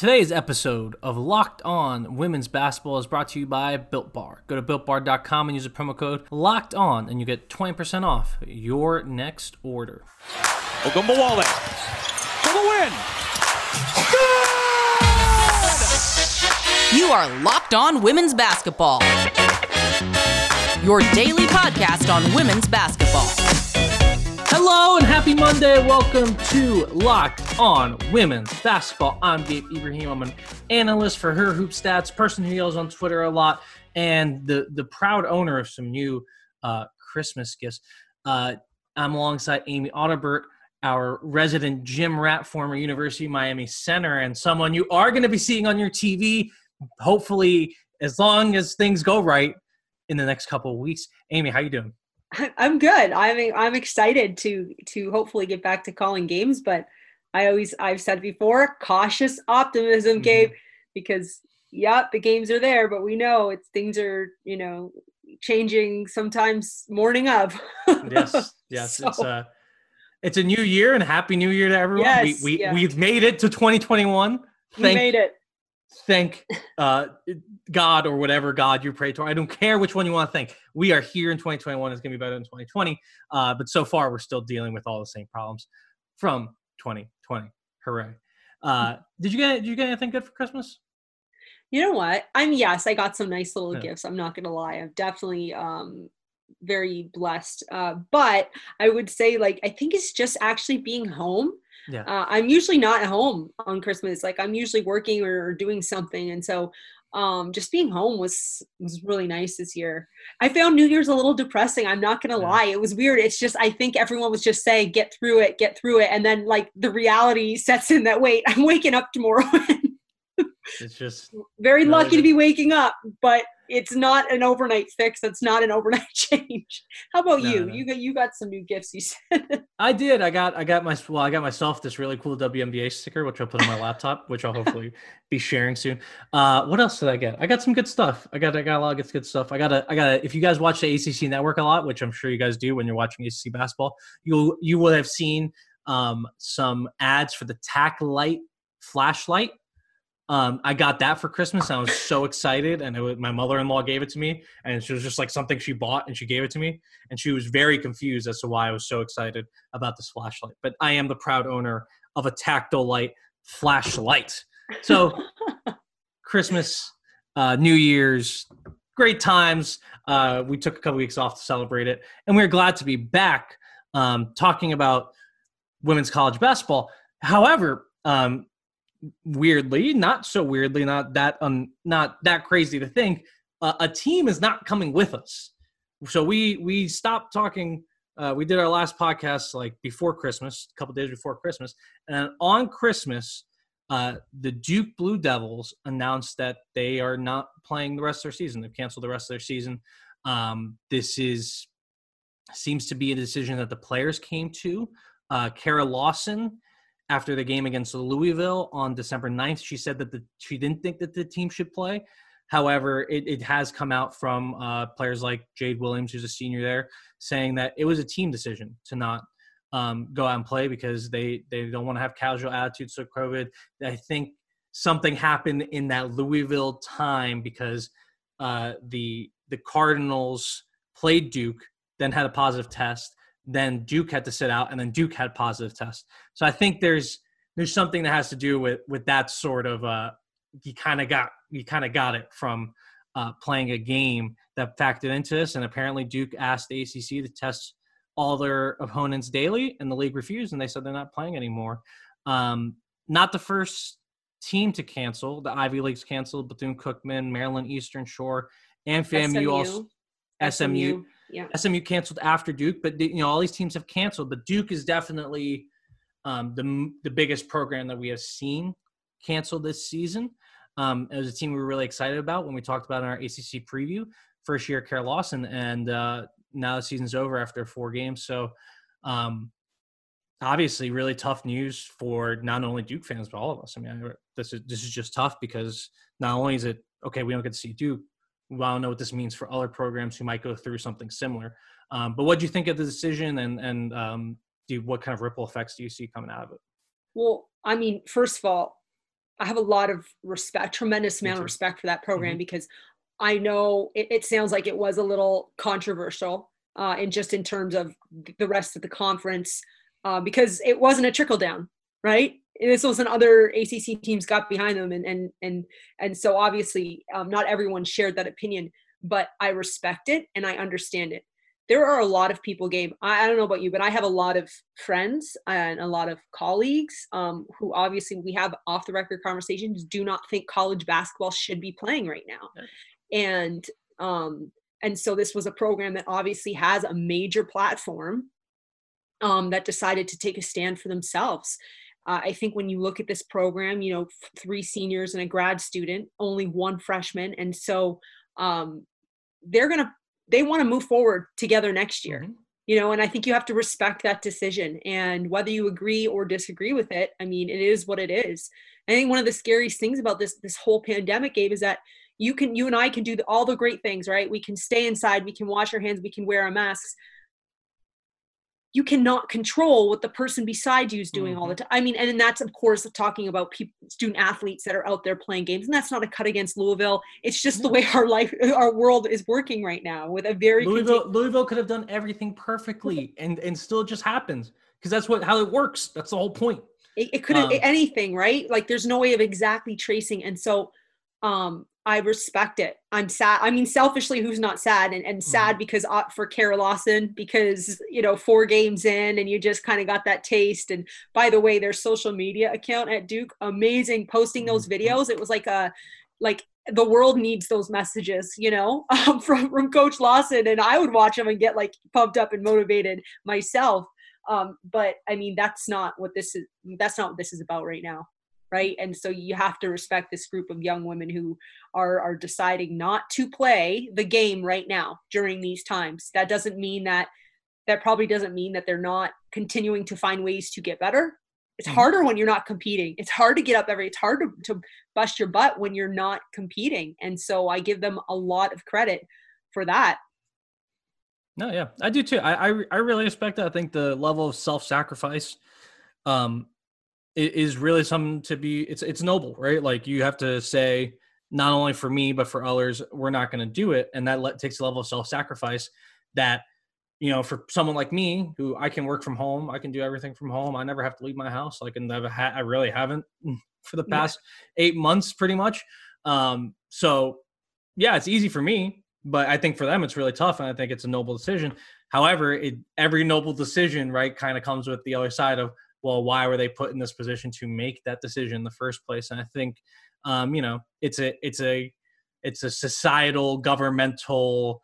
Today's episode of Locked On Women's Basketball is brought to you by Built Bar. Go to builtbar.com and use the promo code Locked On, and you get 20% off your next order. Ogunbowale for the win. You are Locked On Women's Basketball, your daily podcast on women's basketball. Hello and happy Monday. Welcome to Locked On Women's Basketball. I'm Gabe Ibrahim. I'm an analyst for Her Hoop Stats, person who yells on Twitter a lot, and the, the proud owner of some new uh, Christmas gifts. Uh, I'm alongside Amy Audibert, our resident gym rat, former University of Miami center, and someone you are going to be seeing on your TV, hopefully, as long as things go right in the next couple of weeks. Amy, how you doing? I'm good. I'm I'm excited to to hopefully get back to calling games, but I always I've said before, cautious optimism, mm-hmm. Gabe, because yeah, the games are there, but we know it's things are you know changing sometimes morning of. yes, yes, so. it's a it's a new year and happy new year to everyone. Yes, we we yeah. we've made it to 2021. We made it thank uh, God or whatever God you pray to. I don't care which one you want to thank. We are here in 2021. It's going to be better than 2020. Uh, but so far, we're still dealing with all the same problems from 2020. Hooray! Uh, did you get Did you get anything good for Christmas? You know what? I'm yes. I got some nice little yeah. gifts. I'm not gonna lie. I'm definitely um, very blessed. Uh, but I would say like I think it's just actually being home yeah. Uh, I'm usually not at home on Christmas. Like I'm usually working or doing something. And so um, just being home was was really nice this year. I found New Year's a little depressing. I'm not gonna yeah. lie. It was weird. It's just I think everyone was just saying, get through it, get through it. And then like the reality sets in that wait, I'm waking up tomorrow. it's just very lucky to be waking up, but it's not an overnight fix. It's not an overnight change. How about no, you? No. You got you got some new gifts. You said. I did. I got I got my well. I got myself this really cool WNBA sticker, which I'll put on my laptop, which I'll hopefully be sharing soon. Uh, what else did I get? I got some good stuff. I got I got a lot of good, stuff. I got a I got a, if you guys watch the ACC network a lot, which I'm sure you guys do when you're watching ACC basketball, you you will have seen um, some ads for the Tac Light flashlight um, I got that for Christmas. I was so excited, and was, my mother-in-law gave it to me, and it was just like something she bought, and she gave it to me, and she was very confused as to why I was so excited about this flashlight. But I am the proud owner of a tactile light flashlight. So, Christmas, uh, New Year's, great times. Uh, we took a couple weeks off to celebrate it, and we are glad to be back um, talking about women's college basketball. However, um, weirdly, not so weirdly, not that um, not that crazy to think, uh, a team is not coming with us. So we we stopped talking. Uh, we did our last podcast like before Christmas, a couple days before Christmas, and on Christmas, uh, the Duke Blue Devils announced that they are not playing the rest of their season. They've canceled the rest of their season. Um, this is seems to be a decision that the players came to. Uh, Kara Lawson after the game against Louisville on December 9th. She said that the, she didn't think that the team should play. However, it, it has come out from uh, players like Jade Williams, who's a senior there, saying that it was a team decision to not um, go out and play because they, they don't want to have casual attitudes to COVID. I think something happened in that Louisville time because uh, the the Cardinals played Duke, then had a positive test, then Duke had to sit out, and then Duke had positive tests. So I think there's there's something that has to do with with that sort of uh, you kind of got you kind of got it from uh, playing a game that factored into this, and apparently Duke asked the ACC to test all their opponents daily, and the league refused, and they said they're not playing anymore. Um, not the first team to cancel. The Ivy League's canceled. Bethune Cookman, Maryland Eastern Shore, and FAMU SMU. also. SMU. SMU yeah. SMU canceled after Duke, but you know all these teams have canceled. But Duke is definitely um, the the biggest program that we have seen canceled this season. Um, it was a team we were really excited about when we talked about in our ACC preview. First year, Kara Lawson, and uh, now the season's over after four games. So, um, obviously, really tough news for not only Duke fans but all of us. I mean, this is this is just tough because not only is it okay, we don't get to see Duke, well, I don't know what this means for other programs who might go through something similar. Um, but what do you think of the decision, and and um, do what kind of ripple effects do you see coming out of it? Well, I mean, first of all, I have a lot of respect, tremendous amount of respect for that program mm-hmm. because I know it, it, sounds like it was a little controversial, uh, and just in terms of the rest of the conference, uh, because it wasn't a trickle down, right? This was an other ACC teams got behind them, and and and and so obviously um, not everyone shared that opinion, but I respect it and I understand it. There are a lot of people, Gabe, I, I don't know about you, but I have a lot of friends and a lot of colleagues um, who obviously we have off the record conversations. Do not think college basketball should be playing right now, and um, and so this was a program that obviously has a major platform um, that decided to take a stand for themselves uh, I think when you look at this program, you know, three seniors and a grad student, only one freshman, and so um, they're gonna they want to move forward together next year. Mm-hmm. You know, and I think you have to respect that decision. And whether you agree or disagree with it, I mean, it is what it is. I think one of the scariest things about this this whole pandemic, Gabe, is that you can you and I can do the, all the great things, right? We can stay inside, we can wash our hands, we can wear our masks, you cannot control what the person beside you is doing mm-hmm. all the mm-hmm. time. I mean, and that's of course talking about people, student athletes that are out there playing games, and that's not a cut against Louisville. It's just the way our life, our world is working right now with a very Louisville. Louisville could have done everything perfectly, and and still just happens because that's what how it works. That's the whole point. It, it could have um, anything, right? Like there's no way of exactly tracing, and so um I respect it. I'm sad. I mean, selfishly, who's not sad and, and sad mm-hmm. because uh, for Kara Lawson, because, you know, four games in and you just kind of got that taste. And by the way, their social media account at Duke, amazing posting those mm-hmm. videos. It was like a, like the world needs those messages, you know, um, from, from Coach Lawson. And I would watch them and get like pumped up and motivated myself. Um, but I mean, that's not what this is. That's not what this is about right now right? And so you have to respect this group of young women who are are deciding not to play the game right now during these times. That doesn't mean that that probably doesn't mean that they're not continuing to find ways to get better. It's mm-hmm. harder when you're not competing. It's hard to get up every it's hard to, to bust your butt when you're not competing. And so i give them a lot of credit for that. No yeah i do too. I i, I really respect that. I think the level of self-sacrifice um is really something to be it's it's noble right? Like you have to say not only for me but for others we're not going to do it. And that let, takes a level of self-sacrifice that you know for someone like me who i can work from home i can do everything from home i never have to leave my house like and I've ha- i really haven't for the past yeah. eight months pretty much. Um so yeah it's easy for me but i think for them it's really tough and i think it's a noble decision. However it every noble decision right kind of comes with the other side of well, why were they put in this position to make that decision in the first place? And I think, um, you know, it's a it's a it's a societal governmental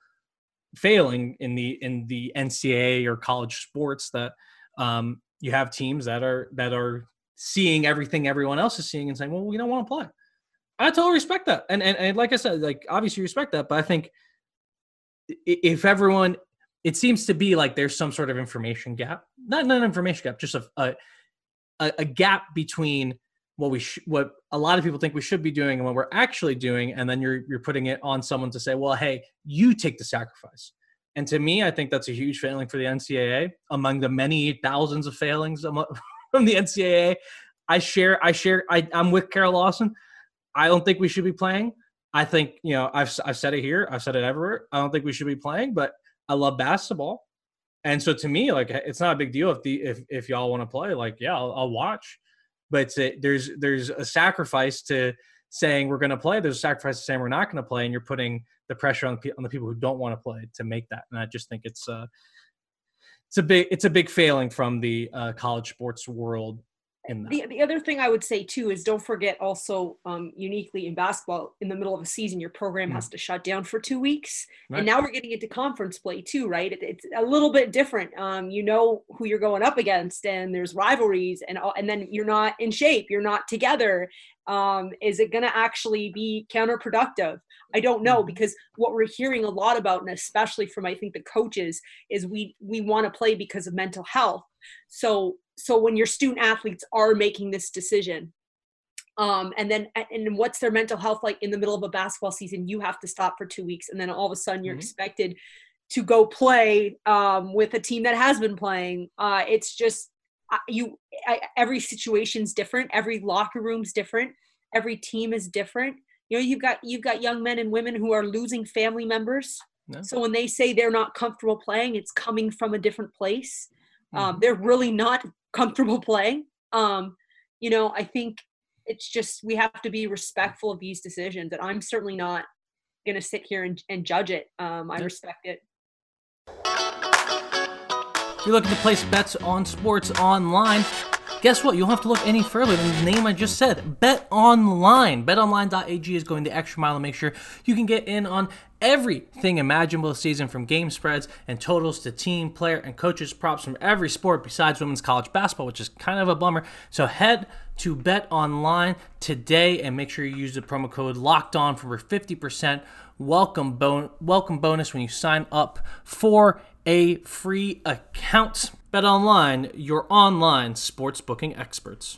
failing in the in the NCAA or college sports that um, you have teams that are that are seeing everything everyone else is seeing and saying, well, we don't want to play. I totally respect that, and, and and like I said, like obviously respect that, but I think if everyone it seems to be like there's some sort of information gap. Not, not an information gap just a, a, a gap between what we sh- what a lot of people think we should be doing and what we're actually doing and then you're you're putting it on someone to say well hey you take the sacrifice. And to me i think that's a huge failing for the ncaa among the many thousands of failings from the ncaa i share i share I, i'm with Kara Lawson. I don't think we should be playing. I think you know i've, I've said it here i've said it everywhere. I don't think we should be playing but I love basketball. And so to me, like it's not a big deal if the if if y'all want to play, like yeah, I'll, I'll watch. But there's there's a sacrifice to saying we're going to play. There's a sacrifice to saying we're not going to play, and you're putting the pressure on the on the people who don't want to play to make that. And I just think it's uh it's a big it's a big failing from the uh, college sports world the, the other thing I would say too is don't forget also um, uniquely in basketball, in the middle of a season, your program mm. has to shut down for two weeks. Right. And now we're getting into conference play too, right? It, it's a little bit different. Um, you know who you're going up against, and there's rivalries, and and then you're not in shape, you're not together. Um, is it going to actually be counterproductive? I don't know mm-hmm. because what we're hearing a lot about, and especially from I think the coaches, is we we want to play because of mental health. So so when your student athletes are making this decision um, and then and what's their mental health like in the middle of a basketball season you have to stop for two weeks and then all of a sudden you're mm-hmm. expected to go play um, with a team that has been playing uh, it's just you I, every situation's different every locker room's different every team is different. You know, you've got you've got young men and women who are losing family members. Yeah. So when they say they're not comfortable playing, it's coming from a different place. Um, Mhm. they're really not comfortable playing. Um, you know, I think it's just we have to be respectful of these decisions, and I'm certainly not going to sit here and, and judge it. Um, I respect it. If you're looking to place bets on sports online, guess what? You don't have to look any further than the name I just said. Bet online. BetOnline.ag is going the extra mile to make sure you can get in on everything imaginable this season from game spreads and totals to team, player, and coaches props from every sport besides women's college basketball, which is kind of a bummer. So head to Bet Online today and make sure you use the promo code Locked On for 50% welcome bon- welcome bonus when you sign up for a free account. Bet online, your online sports booking experts.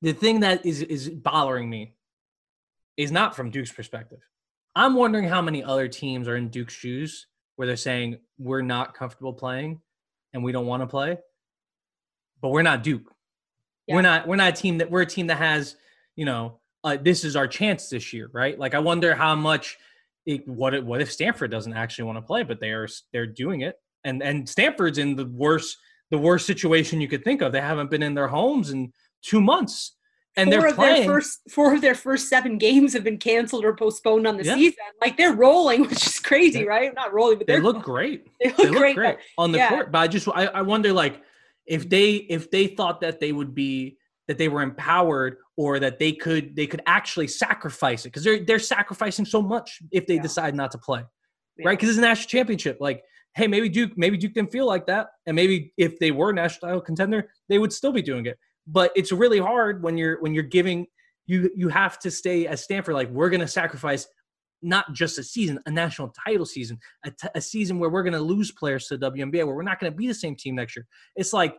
The thing that is is bothering me is not from Duke's perspective. I'm wondering how many other teams are in Duke's shoes where they're saying we're not comfortable playing and we don't want to play. But we're not Duke. Yeah. We're not we're not a team that we're a team that has, you know, uh, this is our chance this year, right? Like I wonder how much it, what if, what if Stanford doesn't actually want to play, but they are they're doing it, and and Stanford's in the worst the worst situation you could think of. They haven't been in their homes in two months, and four they're of playing. their first four of their first seven games have been canceled or postponed on the Yeah. season. Like they're rolling, which is crazy, Yeah. right? Not rolling, but they look great. They look, They look great. great, but on the yeah. court, but I just I, I wonder like if they if they thought that they would be that they were empowered or that they could they could actually sacrifice it because they're they're sacrificing so much if they decide not to play. Right? Because it's a national championship. Like, hey, maybe Duke, maybe Duke didn't feel like that, and maybe if they were national title contender, they would still be doing it. But it's really hard when you're when you're giving you you have to stay as Stanford. Like, we're going to sacrifice not just a season, a national title season, a, t- a season where we're going to lose players to the WNBA, where we're not going to be the same team next year. It's like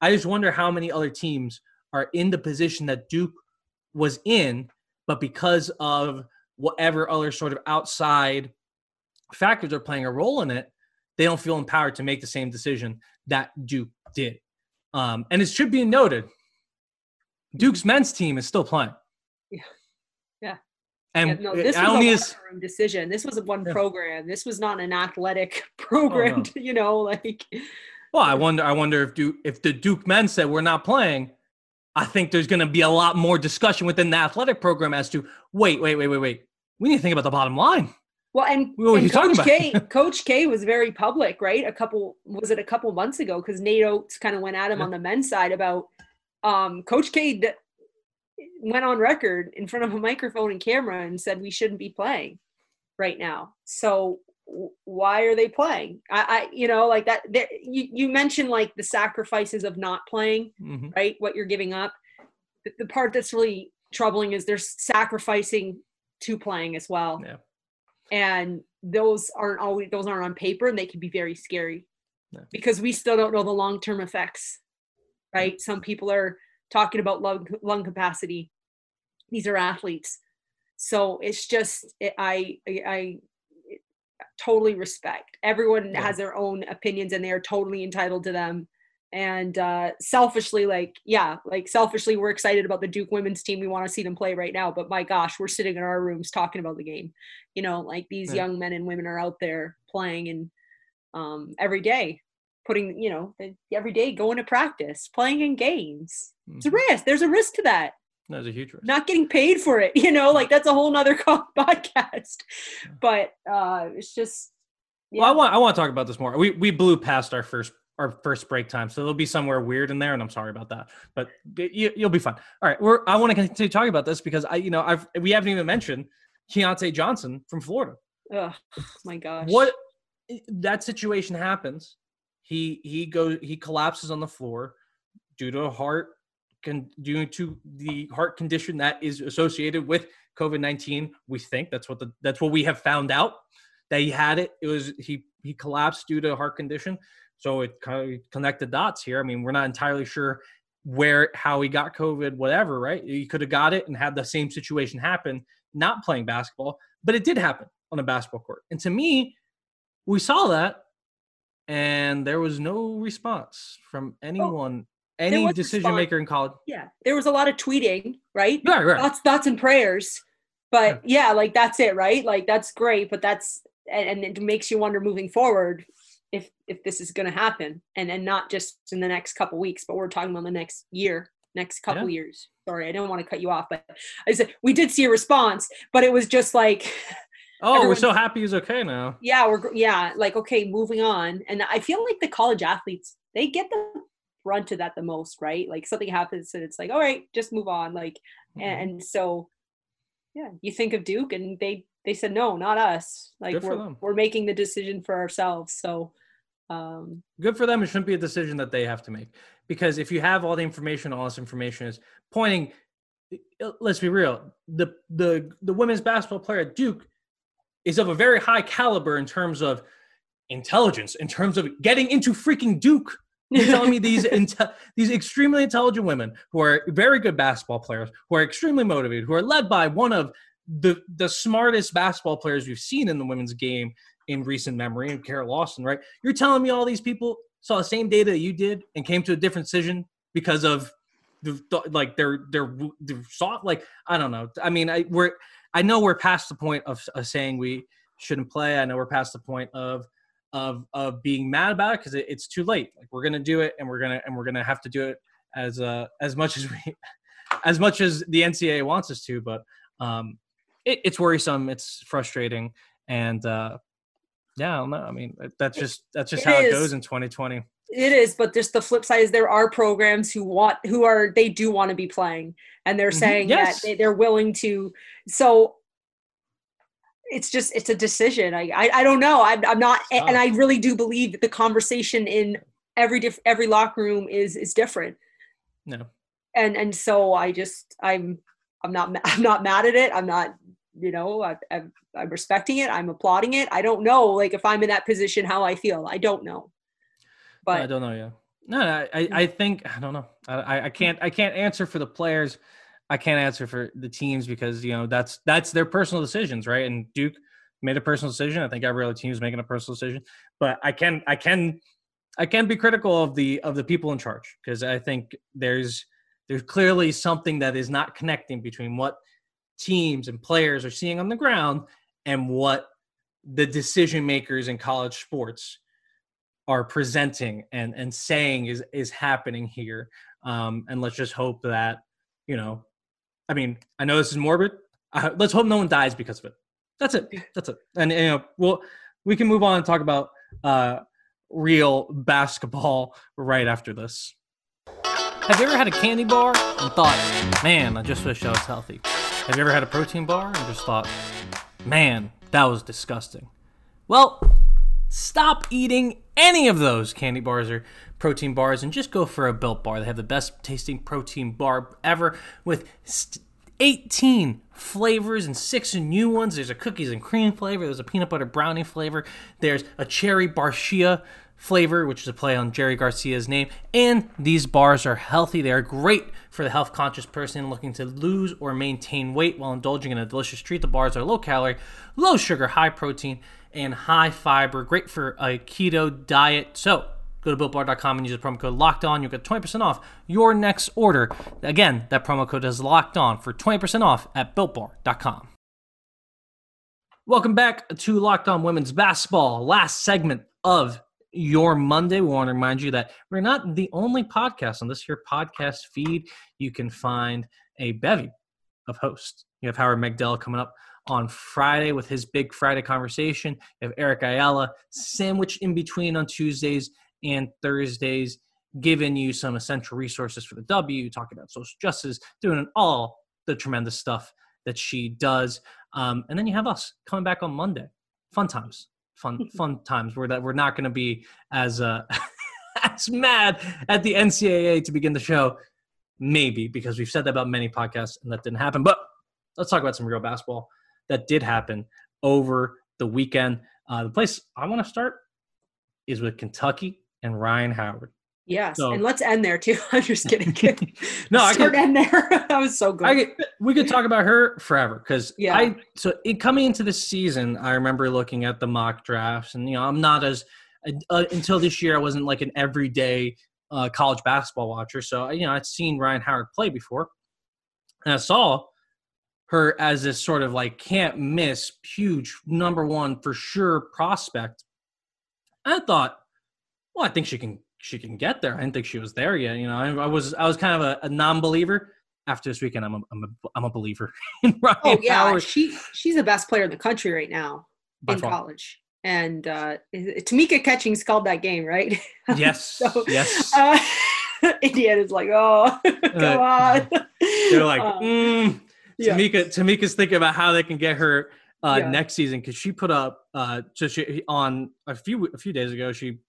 I just wonder how many other teams are in the position that Duke was in, but because of whatever other sort of outside factors are playing a role in it, they don't feel empowered to make the same decision that Duke did. Um, and it should be noted, Duke's men's team is still playing. Yeah. Yeah. And Yeah, no, this I was a need locker to, room decision. This was a one Yeah. program. This was not an athletic program. no. You know, like well, I wonder, I wonder if Duke, if the Duke men said we're not playing, I think there's going to be a lot more discussion within the athletic program as to wait, wait, wait, wait, wait. We need to think about the bottom line. Well, and, What and Coach about? K, Coach K was very public, right? A couple was it a couple months ago because Nate Oats kind of went at him Yeah. on the men's side about um, Coach K d- went on record in front of a microphone and camera and said we shouldn't be playing right now. So w- why are they playing? I, I you know, like that. there- You you mentioned like the sacrifices of not playing. Mhm. right? What you're giving up. The, the part that's really troubling is they're sacrificing to playing as well. Yeah. And those aren't always those aren't on paper and they can be very scary Yeah. because we still don't know the long-term effects. Right? Some people are talking about lung lung capacity. These are athletes. So it's just it, I I, I totally respect. Everyone Yeah. has their own opinions and they are totally entitled to them and uh selfishly like yeah like selfishly we're excited about the duke women's team we want to see them play right now but my gosh we're sitting in our rooms talking about the game you know like these Yeah. young men and women are out there playing and um every day putting you know every day going to practice playing in games it's a Mhm. risk there's a risk to that That's a huge risk. not getting paid for it you know like that's a whole nother podcast but uh it's just Well, I want I want to talk about this more. We we blew past our first our first break time, so there'll be somewhere weird in there, and I'm sorry about that. But you, you'll be fine. All right, we're I want to continue talking about this because I you know I've we haven't even mentioned Keyontae Johnson from Florida. oh my gosh What that situation happens, he he goes he collapses on the floor due to a heart con, due to the heart condition that is associated with COVID nineteen. We think that's what the that's what we have found out that he had it. It was he he collapsed due to a heart condition. So it kind of connected dots here. I mean, we're not entirely sure where how he got COVID, whatever, right? He could have got it and had the same situation happen, not playing basketball, but it did happen on a basketball court. And to me, we saw that and there was no response from anyone any decision maker in college. Yeah, there was a lot of tweeting, right? Right, right. Thoughts, thoughts, and prayers. But yeah, like that's it, right? Like that's great, but that's and, and it makes you wonder moving forward if if this is going to happen, and and not just in the next couple weeks, but we're talking about the next year, next couple Yeah. years. Sorry, I don't want to cut you off, but I said we did see a response, but it was just like. Oh, we're so happy he's okay now. yeah we're yeah like okay moving on and i feel like the college athletes they get the brunt of that the most right like something happens and it's like all right just move on like Mm-hmm. and, and so yeah you think of duke and they they said no not us like we're, we're making the decision for ourselves so um good for them. It shouldn't be a decision that they have to make because if you have all the information, all this information is pointing. Let's be real. The the the women's basketball player at Duke is of a very high caliber in terms of intelligence, in terms of getting into freaking Duke. You're telling me these inte- these extremely intelligent women who are very good basketball players, who are extremely motivated, who are led by one of the the smartest basketball players we've seen in the women's game in recent memory, and Kara Lawson, right? You're telling me all these people saw the same data that you did and came to a different decision because of the th- like their their their soft like I don't know. I mean, I we're I know we're past the point of, of saying we shouldn't play. I know we're past the point of of of being mad about it because it, it's too late. Like we're gonna do it, and we're gonna and we're gonna have to do it as uh as much as we as much as the NCAA wants us to. But um, it, it's worrisome. It's frustrating, and uh, yeah, I don't know. I mean, that's just that's just It how it goes in 2020. it is but just the flip side is there are programs who want who are they do want to be playing and they're Mhm. saying Yes. that they, they're willing to so it's just it's a decision i i, I don't know I'm, I'm not It's and i really do believe that the conversation in every diff, every locker room is is different No, and and so i just i'm i'm not i'm not mad at it i'm not you know I, I'm, I'm respecting it i'm applauding it i don't know like if i'm in that position how i feel i don't know but I don't know. Yeah, no, no, I I, I mm. think I don't know. I, I I can't I can't answer for the players. I can't answer for the teams because you know that's that's their personal decisions, right? And Duke made a personal decision. I think every other team is making a personal decision. But I can I can I can be critical of the of the people in charge because I think there's there's clearly something that is not connecting between what teams and players are seeing on the ground and what the decision makers in college sports are presenting and and saying is is happening here. Um and let's just hope that you know i mean i know this is morbid. Let's hope no one dies because of it. That's it. That's it. And you know well we can move on and talk about uh real basketball right after this. Have you ever had a candy bar and thought man i just wish i was healthy have you ever had a protein bar and just thought man that was disgusting well stop eating any of those candy bars or protein bars and just go for a built bar. They have the best tasting protein bar ever with 18 flavors and six new ones. There's a cookies and cream flavor, there's a peanut butter brownie flavor, there's a cherry barcia flavor, which is a play on Jerry Garcia's name. And these bars are healthy. They are great for the health conscious person looking to lose or maintain weight while indulging in a delicious treat. The bars are low calorie, low sugar, high protein, and high fiber. Great for a keto diet. So go to builtbar.com and use the promo code locked on. You'll get 20% off your next order. Again, that promo code is locked on for 20% off at builtbar.com. Welcome back to Locked On Women's Basketball. Last segment of your Monday. We want to remind you that we're not the only podcast on this here podcast feed. You can find a bevy of hosts. You have Howard Megdal coming up on Friday with his big Friday conversation. You have Erica Ayala sandwiched in between on Tuesdays and Thursdays, giving you some essential resources for the W, talking about social justice, doing all the tremendous stuff that she does. Um, and then you have us coming back on Monday. Fun times, fun fun times. Where that we're not going to be as uh, as mad at the NCAA to begin the show, maybe because we've said that about many podcasts and that didn't happen. But let's talk about some real basketball that did happen over the weekend. Uh, the place I want to start is with Kentucky and Rhyne Howard. Yes, So- and let's end there too. I'm just kidding. no, I can, end there. that was so good. I could, we could talk about her forever because Yeah. I so it, coming into this season, I remember looking at the mock drafts, and you know I'm not as uh, until this year I wasn't like an everyday uh, college basketball watcher, so you know I'd seen Rhyne Howard play before, and I saw her as this sort of like can't miss, huge number one for sure prospect. I thought, well, I think she can she can get there. I didn't think she was there yet. You know, I, I was I was kind of a, a non-believer. After this weekend, I'm a I'm a, I'm a believer in Rhyne Oh yeah, she she's the best player in the country right now By in far. college. And uh Tamika Catchings called that game, right? Yes, So, yes. Uh, Indiana's like, oh, come on. They're like, Uh, mm. yeah. Tamika. Tamika's thinking about how they can get her uh, Yeah. next season because she put up uh, just she, on a few a few days ago. She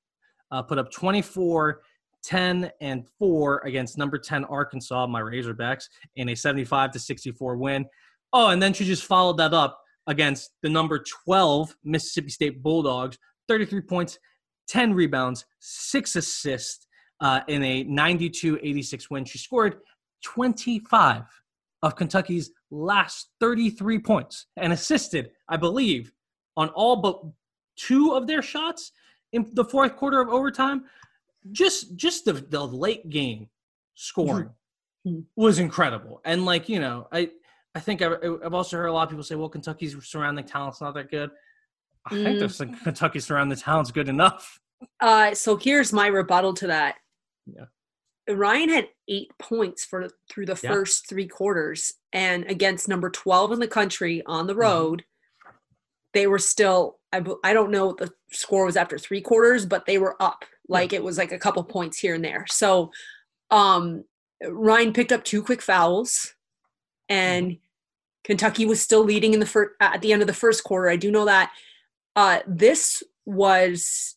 uh, put up 24, 10, and four against number 10 Arkansas, my Razorbacks, in a 75 to 64 win. Oh, and then she just followed that up against the number 12 Mississippi State Bulldogs, 33 points, 10 rebounds, six assists uh, in a 92 86 win. She scored 25 of Kentucky's last 33 points and assisted, I believe, on all but two of their shots in the fourth quarter of overtime. Just just the, the late game scoring Mhm. was incredible. And like, you know, I I think I've, I've also heard a lot of people say, well, Kentucky's surrounding talent's not that good. I think Mm. there's some Kentucky's surrounding talent's good enough. Uh, so here's my rebuttal to that. Yeah. Rhyne had eight points for through the Yeah. first three quarters, and against number twelve in the country on the Mhm. road, they were still. I, I don't know what the score was after three quarters, but they were up. Like it was like a couple points here and there. So, um, Rhyne picked up two quick fouls, and Kentucky was still leading in the first at the end of the first quarter. I do know that. Uh, this was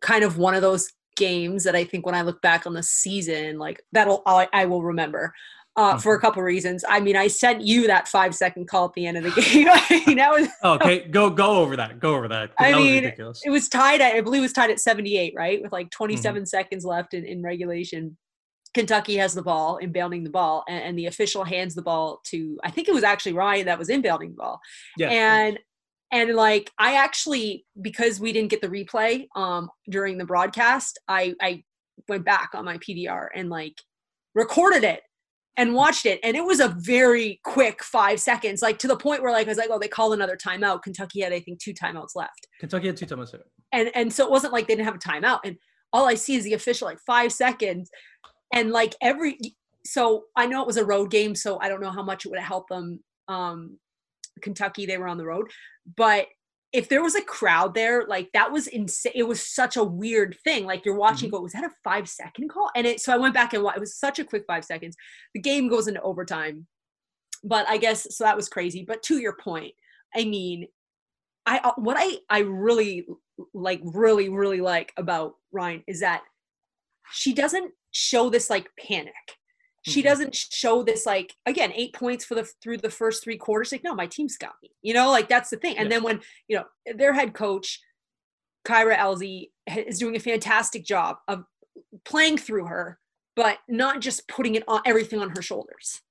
kind of one of those games that I think when I look back on the season, like that'll I, I will remember. Uh, for a couple reasons. I mean, I sent you that five second call at the end of the game. I mean, that was Oh, okay, go go over that. Go over that. I that was mean, ridiculous. it was tied at I believe it was tied at 78, right? With like 27 seconds left in, in regulation. Kentucky has the ball, inbounding the ball, and, and the official hands the ball to I think it was actually Rhyne that was inbounding the ball. yeah. And and like I actually because we didn't get the replay um during the broadcast, I I went back on my PDR and like recorded it and watched it and it was a very quick 5 seconds like to the point where like I was like oh they call another timeout. Kentucky had I think two timeouts left Kentucky had two timeouts. here. and and so it wasn't like they didn't have a timeout and all i see is the official like five seconds and like every so i know it was a road game so i don't know how much it would have helped them um kentucky they were on the road but if there was a crowd there like that was insane it was such a weird thing like you're watching go was that a five second call? And it so i went back and it was such a quick five seconds the game goes into overtime. But i guess so that was crazy but to your point i mean i uh, what i i really like really really like about Rhyne is that she doesn't show this like panic. She Mhm. doesn't show this like again eight points for the through the first three quarters. Like no, my team's got me. You know, like that's the thing. And Yeah. then when you know their head coach Kyra Elzy is doing a fantastic job of playing through her, but not just putting it on everything on her shoulders.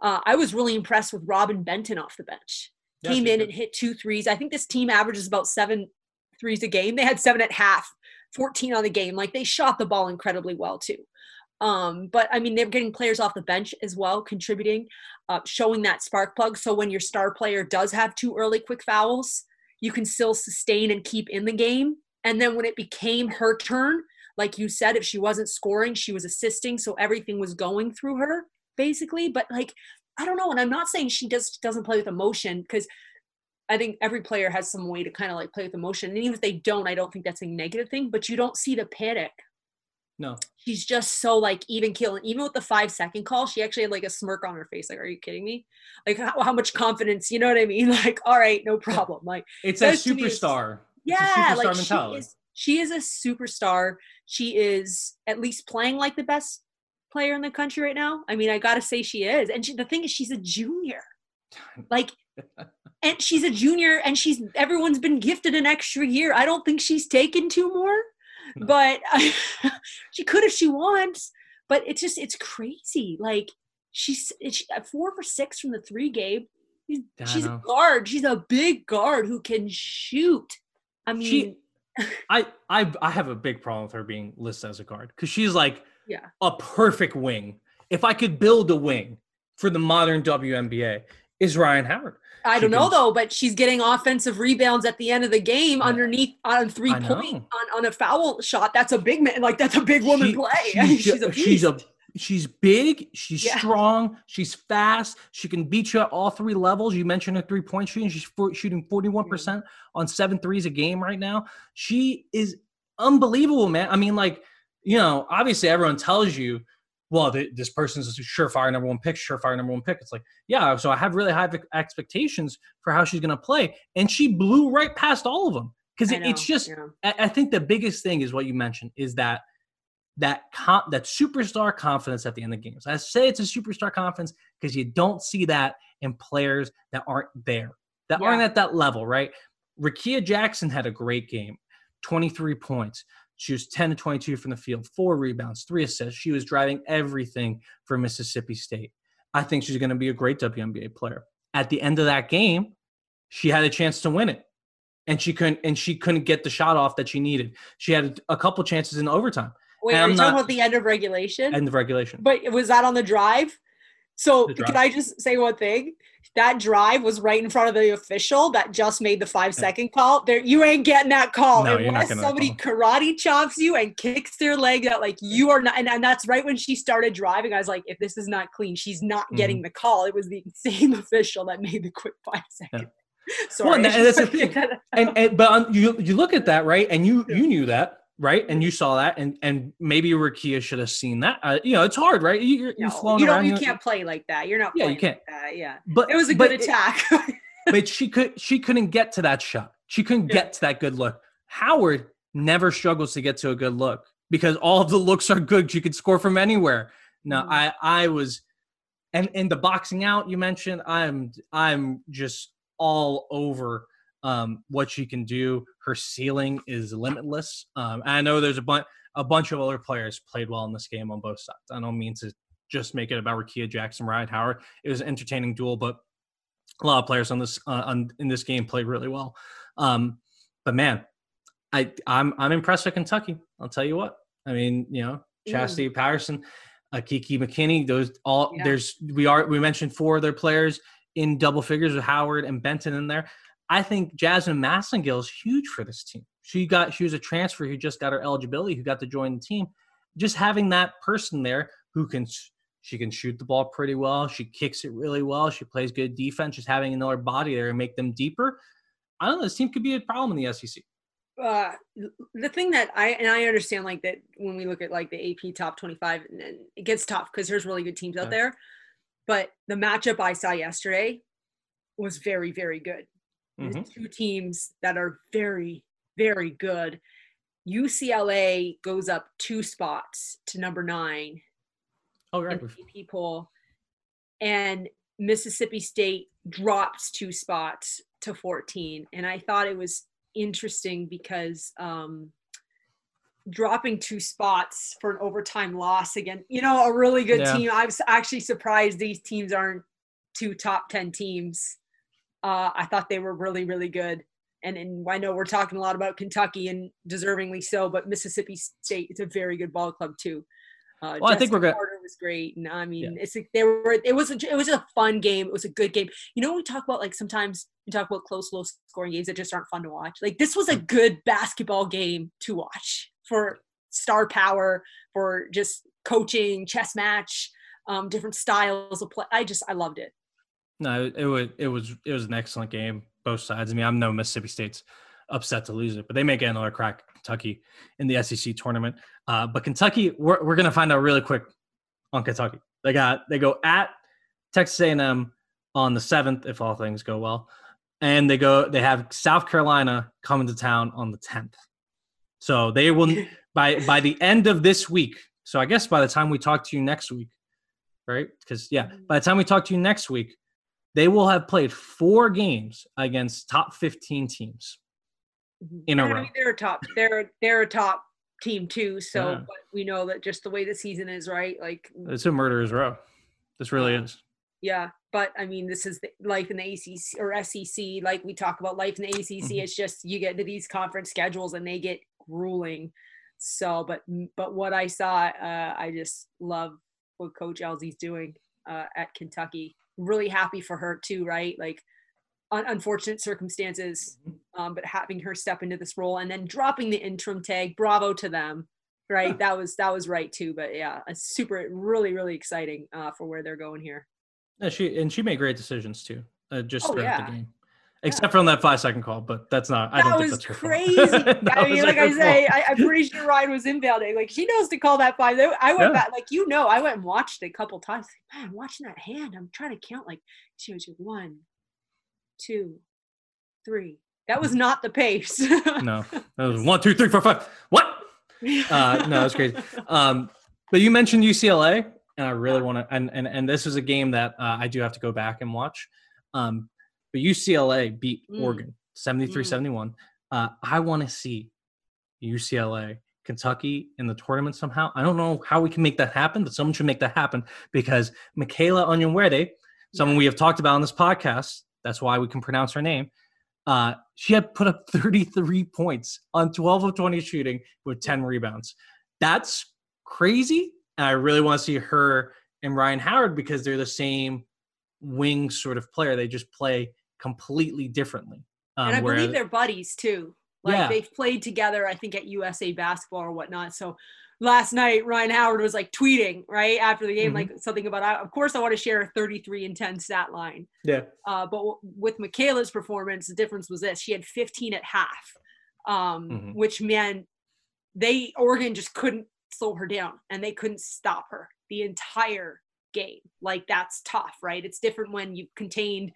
Uh, I was really impressed with Robyn Benton off the bench came in and hit two threes. I think this team averages about seven threes a game. They had seven at half, 14 on the game. Like they shot the ball incredibly well too. Um, but I mean, they're getting players off the bench as well, contributing, uh, showing that spark plug. So when your star player does have two early quick fouls, you can still sustain and keep in the game. And then when it became her turn, like you said, if she wasn't scoring, she was assisting. So everything was going through her basically. But like, I don't know. And I'm not saying she just doesn't play with emotion because I think every player has some way to kind of like play with emotion. And even if they don't, I don't think that's a negative thing, but you don't see the panic. No. She's just so like even killing. Even with the five second call, she actually had like a smirk on her face. Like, are you kidding me? Like, how, how much confidence? You know what I mean? Like, all right, no problem. Like, It's a me is- superstar. yeah, a superstar like mentality. she is. She is a superstar. She is at least playing like the best player in the country right now. I mean, I gotta say she is. And she, the thing is, she's a junior. Like, and she's a junior, and she's everyone's been gifted an extra year. I don't think she's taken two more, No. but she could if she wants. But it's just it's crazy. Like she's it's four for six from the three, Gabe. She's, she's a guard. She's a big guard who can shoot. I mean, She- I I I have a big problem with her being listed as a guard because she's like Yeah. a perfect wing. If I could build a wing for the modern WNBA, is Rhyne Howard. I don't know though, but she's getting offensive rebounds at the end of the game Yeah. underneath on three I point know. on, on a foul shot. That's a big man, like that's a big woman She- play. She's, she's a she's a she's big, she's Yeah. strong, she's fast. She can beat you at all three levels. You mentioned her three point shooting. She's for, shooting forty one mm-hmm. percent on seven threes a game right now. She is unbelievable, man. I mean, like you know, obviously everyone tells you, well, th- this person's a surefire number one pick, surefire number one pick. It's like, yeah, so I have really high expectations for how she's going to play, and she blew right past all of them because it, it's just yeah. I, I think the biggest thing is what you mentioned is that that con- that superstar confidence at the end of games. I say it's a superstar confidence because you don't see that in players that aren't there, that aren't at that level, right? Rickea Jackson had a great game, 23 points. She was 10 to 22 from the field, four rebounds, three assists. She was driving everything for Mississippi State. I think she's going to be a great WNBA player. At the end of that game, she had a chance to win it and she couldn't and she couldn't get the shot off that she needed. She had a couple chances in overtime Wait, and are I'm talking about the end of regulation? End of regulation. but was that on the drive? So can. I just say one thing? That drive was right in front of the official that just made the five second call. There, you ain't getting that call No, unless somebody call. karate chops you and kicks their leg out. Like you are not, and, and that's right when she started driving. I was like, if this is not clean, she's not Mm-hmm. getting the call. It was the same official that made the quick five second. Sorry, Well, and that- and that's the just wanted to thing. and, and but um, you you look at that right, and you you knew that right, and you saw that, and and maybe Rickea should have seen that. Uh, you know, it's hard, right? You, you're, you're No, flown you around. You can't play like that. You're not. Yeah, you can't. Like that. Yeah, But it was a good it- attack. but she could she couldn't get to that shot. She couldn't Yeah. get to that good look. Howard never struggles to get to a good look because all of the looks are good. She could score from anywhere. No, Mhm. I I was and in the boxing out you mentioned, I'm I'm just all over um what she can do. Her ceiling is limitless. Um I know there's a bunch a bunch of other players played well in this game on both sides. I don't mean to just make it about Rickea Jackson, Rhyne Howard. It was an entertaining duel, but a lot of players on this uh, on in this game played really well. Um, but man, I I'm I'm impressed with Kentucky. I'll tell you what. I mean, you know, Chastity Patterson, uh, Kiki McKinney. Those all Yeah. there's we are we mentioned four of their players in double figures with Howard and Benton in there. I think Jazmine Massengill is huge for this team. She got she was a transfer who just got her eligibility, who got to join the team. Just having that person there who can she can shoot the ball pretty well. She kicks it really well. She plays good defense. Just having another body there and make them deeper. I don't know. This team could be a problem in the SEC. uh the thing that i and i understand like that when we look at like the ap top 25 and then it gets tough because there's really good teams out Yeah. there but the matchup i saw yesterday was very very good There's Mhm. two teams that are very very good ucla goes up two spots to number nine Oh, in right. the poll, and Mississippi State drops two spots to 14. And I thought it was interesting because um, dropping two spots for an overtime loss again, you know, a really good Yeah. team. I was actually surprised these teams aren't two top 10 teams. Uh, I thought they were really, really good. And, and I know we're talking a lot about Kentucky and deservingly so, but Mississippi State is a very good ball club too. Uh, Well, I think we're gonna- Carter was great, and I mean, it's like they were. It was a, it was a fun game. It was a good game. You know, we talk about like sometimes we talk about close, low scoring games that just aren't fun to watch. Like this was a good basketball game to watch for star power, for just coaching, chess match, um, different styles of play. I just I loved it. No, it was it was it was an excellent game, both sides. I mean, I'm no Mississippi State's upset to lose it, but they may get another crack Kentucky in the SEC tournament. Uh, but Kentucky, we're we're gonna find out really quick on Kentucky. They got they go at Texas A&M on the seventh, if all things go well, and they go they have South Carolina coming to town on the tenth. So they will by by the end of this week. So I guess by the time we talk to you next week, right? Because yeah, by the time we talk to you next week, they will have played four games against top 15 teams in a I row. they're a top. They're they're a top team too. So Yeah. but we know that just the way the season is, right? Like It's a murderer's row. This really is. yeah. But I mean, this is the life in the ACC or SEC. Like we talk about life in the ACC, Mhm. it's just you get to these conference schedules and they get grueling. So, but but what I saw, uh, I just love what Coach Elzy's doing uh, at Kentucky. Really happy for her too, right? Like un- unfortunate circumstances, um, but having her step into this role and then dropping the interim tag. Bravo to them, right? That was that was right too. But yeah, a super, really, really exciting uh, for where they're going here. Yeah, she and she made great decisions too. Uh, just Oh, throughout yeah. the game, except for on that five second call. But that's not. I that don't was think that's crazy. That I was mean, like I say. I, I'm pretty sure Rhyne was inbounding. Like she knows to call that five. I went Yeah. back, like you know, I went and watched it a couple times. Like, man, watching that hand, I'm trying to count. Like she was just one, two, three. That was not the pace. no, that was one, two, three, four, five. What? Uh, no, it's crazy. Um, but you mentioned UCLA, and I really want to, and, and and this is a game that uh, I do have to go back and watch. Um, but UCLA beat Mm. Oregon 73 71. Uh, I want to see UCLA, Kentucky in the tournament somehow. I don't know how we can make that happen, but someone should make that happen because Michaela Onyenwere, someone we have talked about on this podcast, that's why we can pronounce her name. Uh, she had put up 33 points on 12 of 20 shooting with 10 rebounds. That's crazy. And I really want to see her and Rhyne Howard because they're the same wing sort of player. They just play completely differently. Um, and I whereas- believe they're buddies too. Like Yeah. they've played together, I think, at USA basketball or whatnot. So last night, Rhyne Howard was like tweeting right after the game, Mhm. like something about. I, of course, I want to share a 33 and 10 stat line. yeah. Uh, but w- with Michaela's performance, the difference was this: she had 15 at half, um, Mhm. which meant they Oregon just couldn't slow her down, and they couldn't stop her the entire game. Like that's tough, right? It's different when you've contained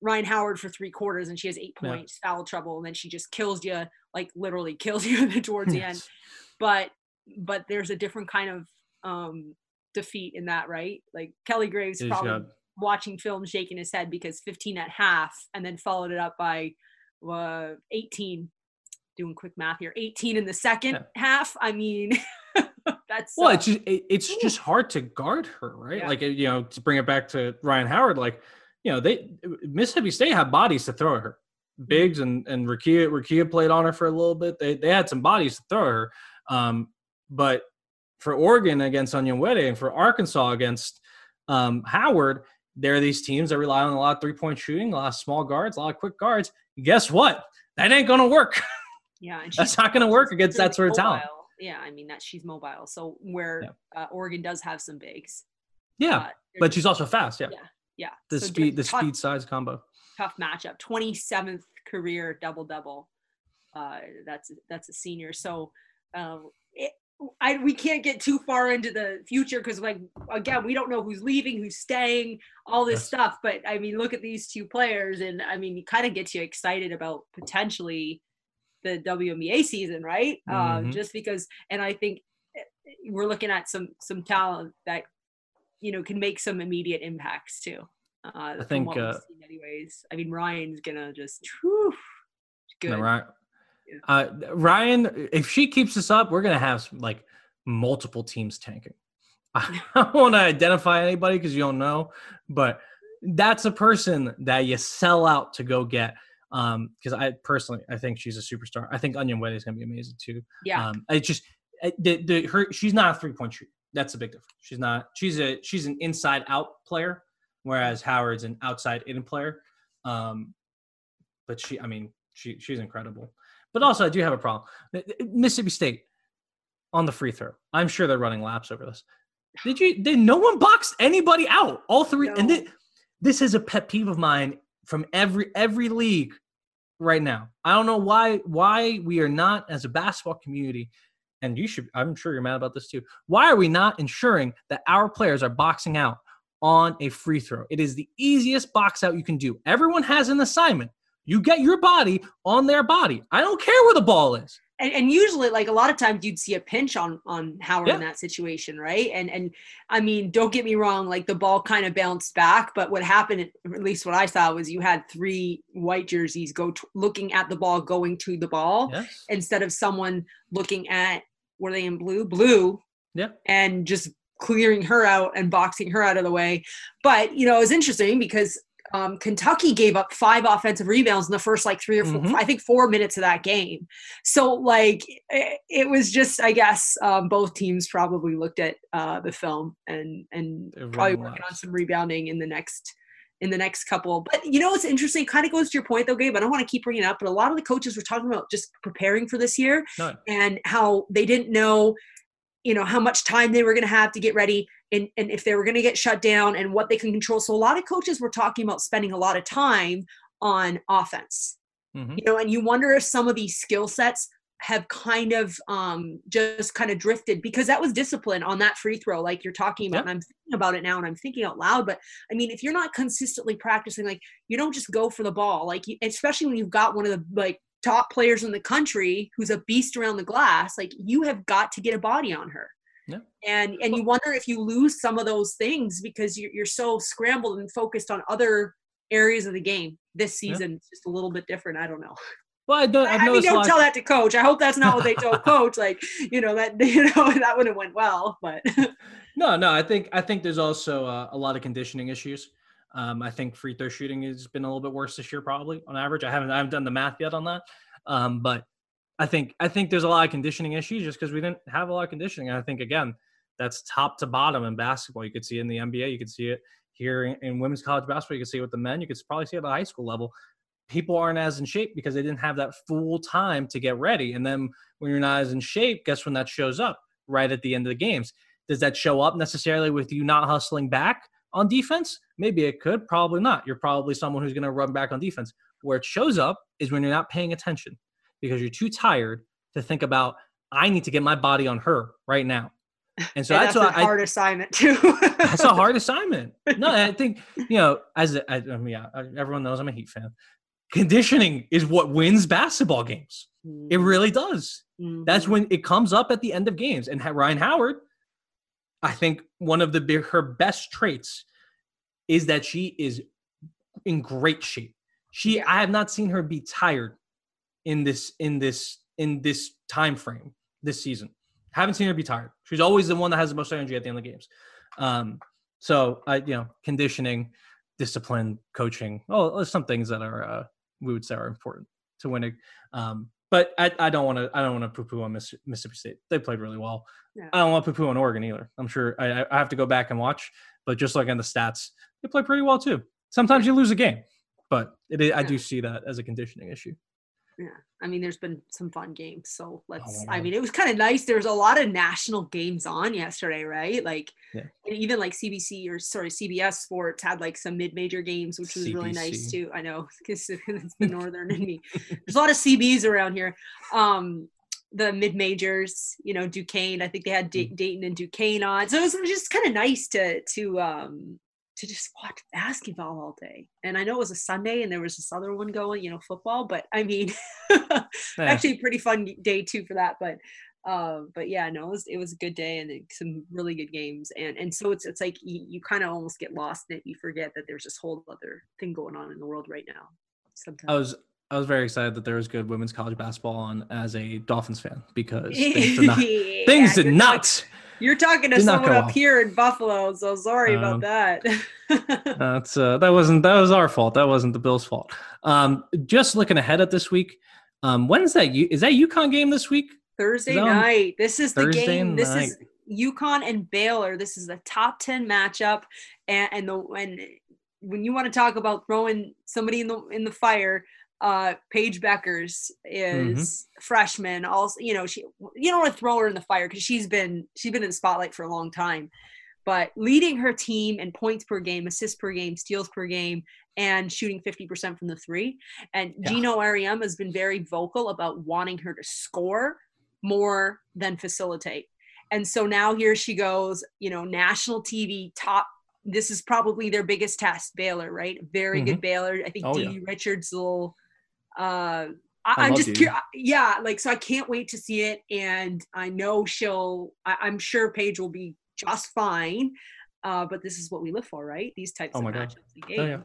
Rhyne Howard for three quarters and she has eight Yeah. points, foul trouble, and then she just kills you, like literally kills you towards the end. But but there's a different kind of um defeat in that, right? Like Kelly Graves Is, probably uh, watching film shaking his head because 15 at half and then followed it up by uh, 18 doing quick math here 18 in the second Yeah. half i mean that's Well, uh, it's just it, it's just hard to guard her, right? Yeah. Like you know, to bring it back to Rhyne Howard, like you know, they Mississippi State had bodies to throw at her. Mm-hmm. Biggs and and Rickea Rickea played on her for a little bit. They they had some bodies to throw at her. Um, but for Oregon against Onyenwere and for Arkansas against um, Howard, there are these teams that rely on a lot of three point shooting, a lot of small guards, a lot of quick guards. Guess what? That ain't gonna work. yeah that's not gonna work against that sort of talent. yeah i mean that she's mobile so where uh, oregon does have some bigs Yeah, uh, but she's also fast. Yeah, yeah yeah the So speed, the tough- speed size combo. tough matchup 27th career double double uh that's that's a senior so um it, I, we can't get too far into the future because like again we don't know who's leaving who's staying all this Yes. stuff but i mean look at these two players and i mean it kind of gets you excited about potentially the WNBA season right uh, Mhm. just because and i think eh, we're looking at some some talent that you know can make some immediate impacts too uh, from think, uh, anyways. I mean, Rhyne's gonna just whew, good. No, Rhyne, Yeah. uh, Rhyne, if she keeps this up, we're gonna have some, like multiple teams tanking. I don't want to identify anybody because you don't know, but that's a person that you sell out to go get. Um, because I personally, I think she's a superstar. I think Onyenwere is gonna be amazing too. Yeah, Um, it's just uh, the, the her she's not a three point shooter. That's a big difference. She's not. She's a she's an inside out player, whereas Howard's an outside in player. Um, but she, I mean, she she's incredible. But also, I do have a problem. Mississippi State on the free throw. I'm sure they're running laps over this. Did you? Did no one box anybody out? All three. And No. this is a pet peeve of mine from every every league right now. I don't know why why we are not as a basketball community, and you should. I'm sure you're mad about this too. Why are we not ensuring that our players are boxing out on a free throw? It is the easiest box out you can do. Everyone has an assignment. You get your body on their body. I don't care where the ball is. and, and usually, like a lot of times, you'd see a pinch on on Howard in that situation, right? And and I mean, don't get me wrong, like the ball kind of bounced back, but what happened, at least what I saw, was you had three white jerseys go t- looking at the ball, going to the ball, Yes. instead of someone looking at were they in blue, blue, Yeah. and just clearing her out and boxing her out of the way. But you know, it was interesting because um, Kentucky gave up five offensive rebounds in the first like three or 4 Mhm. I think four minutes of that game. So like it, it was just, I guess um, both teams probably looked at uh, the film and and probably working on some rebounding in the next in the next couple. But you know what's interesting? Kind of goes to your point though, Gabe. I don't want to keep bringing it up, but a lot of the coaches were talking about just preparing for this year No. and how they didn't know you know how much time they were going to have to get ready and, and if they were going to get shut down and what they can control so a lot of coaches were talking about spending a lot of time on offense Mhm. you know and you wonder if some of these skill sets have kind of um just kind of drifted because that was discipline on that free throw like you're talking about Yeah. and i'm thinking about it now and i'm thinking out loud but i mean if you're not consistently practicing like you don't just go for the ball like you, especially when you've got one of the like top players in the country who's a beast around the glass like you have got to get a body on her Yeah. and and you wonder if you lose some of those things because you're, you're so scrambled and focused on other areas of the game this Yeah. season it's just a little bit different i don't know Well, I don't. I've I mean, don't tell that to coach. I hope that's not what they told coach. Like, you know, that you know that would have went well, but No, no. I think I think there's also uh, a lot of conditioning issues. Um, I think free throw shooting has been a little bit worse this year, probably on average. I haven't I haven't done the math yet on that, um, but I think I think there's a lot of conditioning issues just because we didn't have a lot of conditioning. And I think again, that's top to bottom in basketball. You could see it in the NBA. You could see it here in, in women's college basketball. You could see it with the men. You could probably see it at the high school level. People aren't as in shape because they didn't have that full time to get ready. And then when you're not as in shape, guess when that shows up? Right at the end of the games. Does that show up necessarily with you not hustling back on defense? Maybe it could, probably not. You're probably someone who's going to run back on defense. Where it shows up is when you're not paying attention because you're too tired to think about, I need to get my body on her right now. And so that's, that's, what a I, hard assignment too. that's a hard assignment. No, I think you know, as a, I, I mean, yeah, everyone knows I'm a Heat fan. Conditioning is what wins basketball games. It really does. That's Mhm. when it comes up at the end of games. And Rhyne Howard, I think one of the big, her best traits is that she is in great shape. She. I have not seen her be tired in this, in this, in this time frame this season. Haven't seen her be tired. She's always the one that has the most energy at the end of the games. Um, so I, you know, conditioning, discipline, coaching. Oh, there's some things that are uh, we would say are important to winning. Um, but I, I don't want to I don't want to poo poo on Mississippi State. They played really well. Yeah. I don't want to poo poo on Oregon either. I'm sure I, I- have to go back and watch. But just like on the stats, they play pretty well too. Sometimes you lose a game, but it, is- I do see that as a conditioning issue. Yeah, I mean, there's been some fun games, so let's. my I mean, it was kind of nice. There's a lot of national games on yesterday, right? Like, Yeah. and even like CBC or sorry, CBS Sports had like some mid-major games, which was really nice too. I know because it's the northern in me. There's a lot of CBs around here. Um, the mid majors, you know, Duquesne. I think they had Mm. Da- Dayton and Duquesne on, so it was just kind of nice to to um to just watch basketball all day. And I know it was a Sunday and there was this other one going, you know, football, but I mean, Yeah. actually a pretty fun day too for that. But uh, but yeah, no, it was, it was a good day and some really good games. And and so it's it's like you, you kind of almost get lost in it. You forget that there's this whole other thing going on in the world right now. Sometimes. I was I was very excited that there was good women's college basketball on as a Dolphins fan because things did not, things did you're not talk- You're talking to someone up well. here in Buffalo, so sorry Um, about that. That's uh, that wasn't that was our fault. That wasn't the Bills' fault. Um, just looking ahead at this week. Um, when's that? Is that UConn game this week? Thursday night. This is the Thursday game. This is night? UConn and Baylor. This is the top ten matchup, and, and the and when you want to talk about throwing somebody in the in the fire, uh, Paige Bueckers Mm-hmm. is freshman. Also, you know she you don't want to throw her in the fire because she's been she's been in the spotlight for a long time. But leading her team in points per game, assists per game, steals per game, and shooting 50% from the three. And Yeah. Gino Auriemma has been very vocal about wanting her to score more than facilitate. And so now here she goes, you know, national TV top. This is probably their biggest test, Baylor, right? Very good Baylor. I think Oh, Dee yeah. Richards will. Uh, I I'm just Dee Dee. curious. Yeah, like so I can't wait to see it, and I know she'll. I, I'm sure Paige will be just fine. Uh, but this is what we live for, right? These types Oh of matchups Oh, yeah.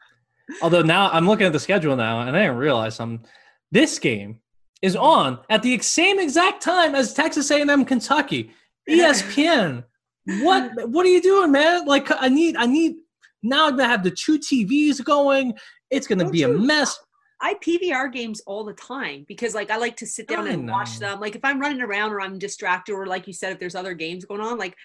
Although now I'm looking at the schedule now, and I didn't realize I'm. This game is on at the same exact time as Texas A&M Kentucky. ESPN what what are you doing, man? Like I need I need now I'm gonna have the two TVs going. It's gonna Don't be a mess. I PVR games all the time because like I like to sit down and watch them. Like if I'm running around or I'm distracted or like you said, if there's other games going on, like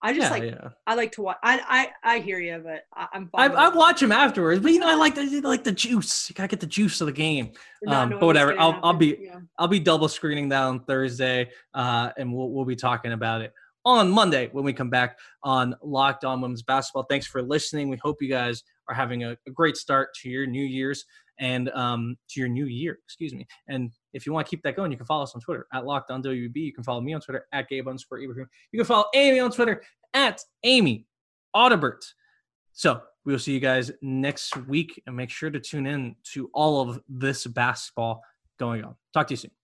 I just Yeah, like yeah. I like to watch. I I I hear you, but I, I'm fine. I, I watch them afterwards, but you know I like the like the juice. You gotta get the juice of the game. Um, but whatever, I'll- I'll be- yeah. I'll be double screening that on Thursday, uh, and we'll we'll be talking about it on Monday when we come back on Locked On Women's Basketball. Thanks for listening. We hope you guys are having a, a great start to your New Year's and um, to your new year. Excuse me. And if you want to keep that going, you can follow us on Twitter at Locked On WB. You can follow me on Twitter at Gabe underscore Ibrahim. You can follow Amy on Twitter at Amy Audibert. So we will see you guys next week, and make sure to tune in to all of this basketball going on. Talk to you soon.